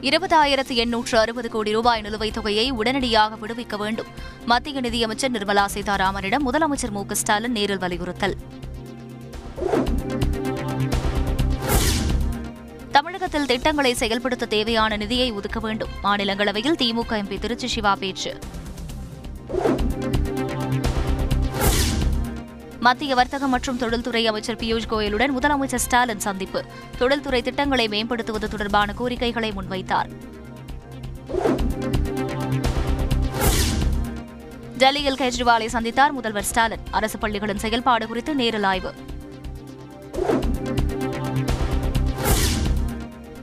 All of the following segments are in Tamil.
இருபதாயிரத்து எண்ணூற்று அறுபது கோடி ரூபாய் நிலுவைத் தொகையை உடனடியாக விடுவிக்க வேண்டும். மத்திய நிதியமைச்சர் நிர்மலா சீதாராமனிடம் முதலமைச்சர் மு ஸ்டாலின் நேரில் வலியுறுத்தல். தமிழகத்தில் திட்டங்களை செயல்படுத்த தேவையான நிதியை ஒதுக்க வேண்டும். மாநிலங்களவையில் திமுக எம்பி திருச்சி சிவா பேச்சு. மத்திய வர்த்தகம் மற்றும் தொழில்துறை அமைச்சர் பியூஷ் கோயலுடன் முதலமைச்சர் ஸ்டாலின் சந்திப்பு. தொழில்துறை திட்டங்களை மேம்படுத்துவது தொடர்பான கோரிக்கைகளை முன்வைத்தார். டெல்லியில் கெஜ்ரிவாலை சந்தித்தார் முதல்வர் ஸ்டாலின். அரசு பள்ளிகளின் செயல்பாடு குறித்து நேரில் ஆய்வு.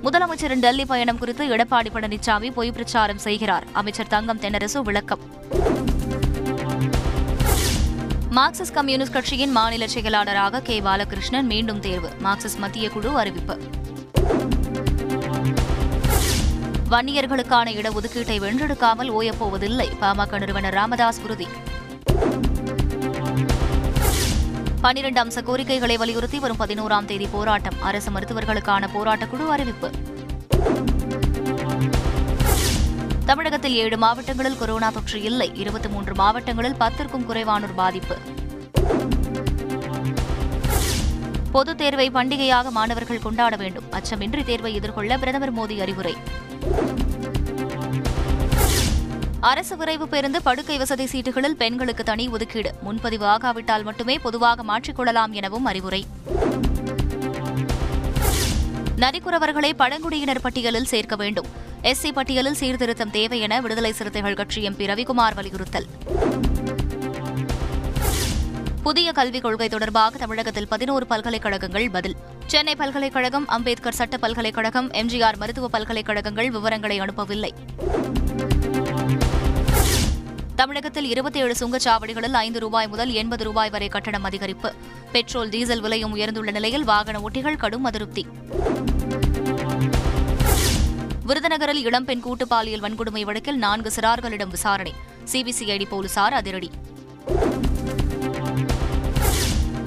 முதலமைச்சரின் டெல்லி பயணம் குறித்து எடப்பாடி பழனிசாமி பொய் பிரச்சாரம் செய்கிறார். அமைச்சர் தங்கம் தென்னரசு விளக்கம். மார்க்சிஸ்ட் கம்யூனிஸ்ட் கட்சியின் மாநில செயலாளராக கே. பாலகிருஷ்ணன் மீண்டும் தேர்வு. மார்க்சிஸ்ட் மத்திய குழு அறிவிப்பு. வன்னியர்களுக்கான இடஒதுக்கீட்டை வென்றெடுக்காமல் ஓயப்போவதில்லை. பாமக நிறுவனர் ராமதாஸ் உறுதி. பனிரண்டு அம்ச கோரிக்கைகளை வலியுறுத்தி வரும் பதினோராம் தேதி போராட்டம். அரசு மருத்துவர்களுக்கான போராட்டக் குழு அறிவிப்பு. தமிழகத்தில் ஏழு மாவட்டங்களில் கொரோனா தொற்று இல்லை. இருபத்தி மூன்று மாவட்டங்களில் பத்திற்கும் குறைவானோர் பாதிப்பு. பொதுத் தேர்வை பண்டிகையாக மாணவர்கள் கொண்டாட வேண்டும். அச்சமின்றி தேர்வை எதிர்கொள்ள பிரதமர் மோடி அறிவுரை. அரசு விரைவு பேருந்து படுக்கை வசதி சீட்டுகளில் பெண்களுக்கு தனி ஒதுக்கீடு. முன்பதிவு ஆகாவிட்டால் மட்டுமே பொதுவாக மாற்றிக்கொள்ளலாம் எனவும் அறிவுரை. நரிக்குறவர்களை பழங்குடியினர் பட்டியலில் சேர்க்க வேண்டும். எஸ்சி பட்டியலில் சீர்திருத்தம் தேவை என விடுதலை சிறுத்தைகள் கட்சி எம்பி ரவிக்குமார் வலியுறுத்தல். புதிய கல்விக் கொள்கை தொடர்பாக தமிழகத்தில் பதினோரு பல்கலைக்கழகங்கள் பதில். சென்னை பல்கலைக்கழகம் அம்பேத்கர் சட்ட பல்கலைக்கழகம் எம்ஜிஆர் மருத்துவ பல்கலைக்கழகங்கள் விவரங்களை அனுப்பவில்லை. தமிழகத்தில் இருபத்தி ஏழு சுங்கச்சாவடிகளில் ஐந்து ரூபாய் முதல் எண்பது ரூபாய் வரை கட்டணம் அதிகரிப்பு. பெட்ரோல் டீசல் விலையும் உயர்ந்துள்ள நிலையில் வாகன ஓட்டிகள் கடும் அதிருப்தி. விருதுநகரில் இளம்பெண் கூட்டு பாலியல் வன்கொடுமை வழக்கில் நான்கு சிறார்களிடம் விசாரணை. சிபிசிஐடி போலீசார் அதிரடி.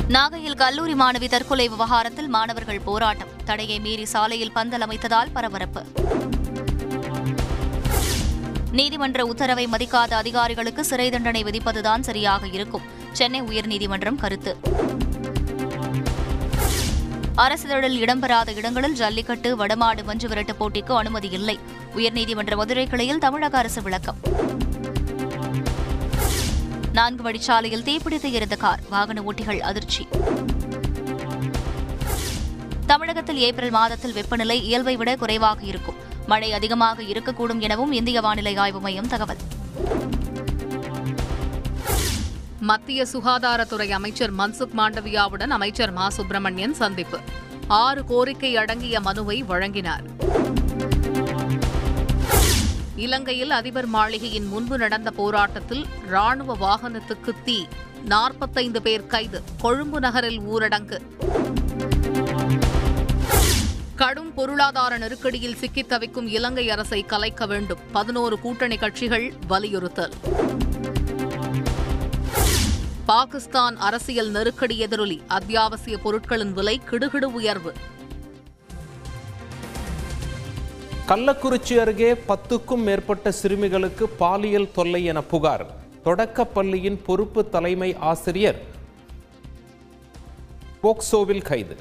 நாகையில் கல்லூரி மாணவி தற்கொலை விவகாரத்தில் மாணவர்கள் போராட்டம். தடையை மீறி சாலையில் பந்தல் அமைத்ததால் பரபரப்பு. நீதிமன்ற உத்தரவை மதிக்காத அதிகாரிகளுக்கு சிறை தண்டனை விதிப்பதுதான் சரியாக இருக்கும். சென்னை உயர்நீதிமன்றம் கருத்து. அரசிதழில் இடம்பெறாத இடங்களில் ஜல்லிக்கட்டு வடமாடு மஞ்சு விரட்டு போட்டிக்கு அனுமதி இல்லை. உயர்நீதிமன்ற மதுரை கிளையில் தமிழக அரசு விளக்கம். நான்கு வழிச்சாலையில் தீப்பிடித்து இருந்த கார் வாகன ஓட்டிகள் அதிர்ச்சி. தமிழகத்தில் ஏப்ரல் மாதத்தில் வெப்பநிலை இயல்பை விட குறைவாக இருக்கும். மழை அதிகமாக இருக்கக்கூடும் எனவும் இந்திய வானிலை ஆய்வு மையம் தகவல். மத்திய சுகாதாரத்துறை அமைச்சர் மன்சுக் மாண்டவியாவுடன் அமைச்சர் மா. சுப்பிரமணியன் சந்திப்பு. ஆறு கோரிக்கை அடங்கிய மனுவை வழங்கினார். இலங்கையில் அதிபர் மாளிகையின் முன்பு நடந்த போராட்டத்தில் ராணுவ வாகனத்துக்கு தீ நாற்பத்தைந்து பேர் கைது கொழும்பு நகரில் ஊரடங்கு. கடும் பொருளாதார நெருக்கடியில் சிக்கித் தவிக்கும் இலங்கை அரசை கலைக்க வேண்டும் பதினோரு கூட்டணி கட்சிகள் வலியுறுத்தல். பாகிஸ்தான் அரசியல் நெருக்கடி எதிரொலி. அத்தியாவசிய பொருட்களின் விலை கிடுகிடு உயர்வு. கள்ளக்குறிச்சி அருகே பத்துக்கும் மேற்பட்ட சிறுமிகளுக்கு பாலியல் தொல்லை என புகார். தொடக்கப் பள்ளியின் பொறுப்பு தலைமை ஆசிரியர். போக்சோவில் கைது.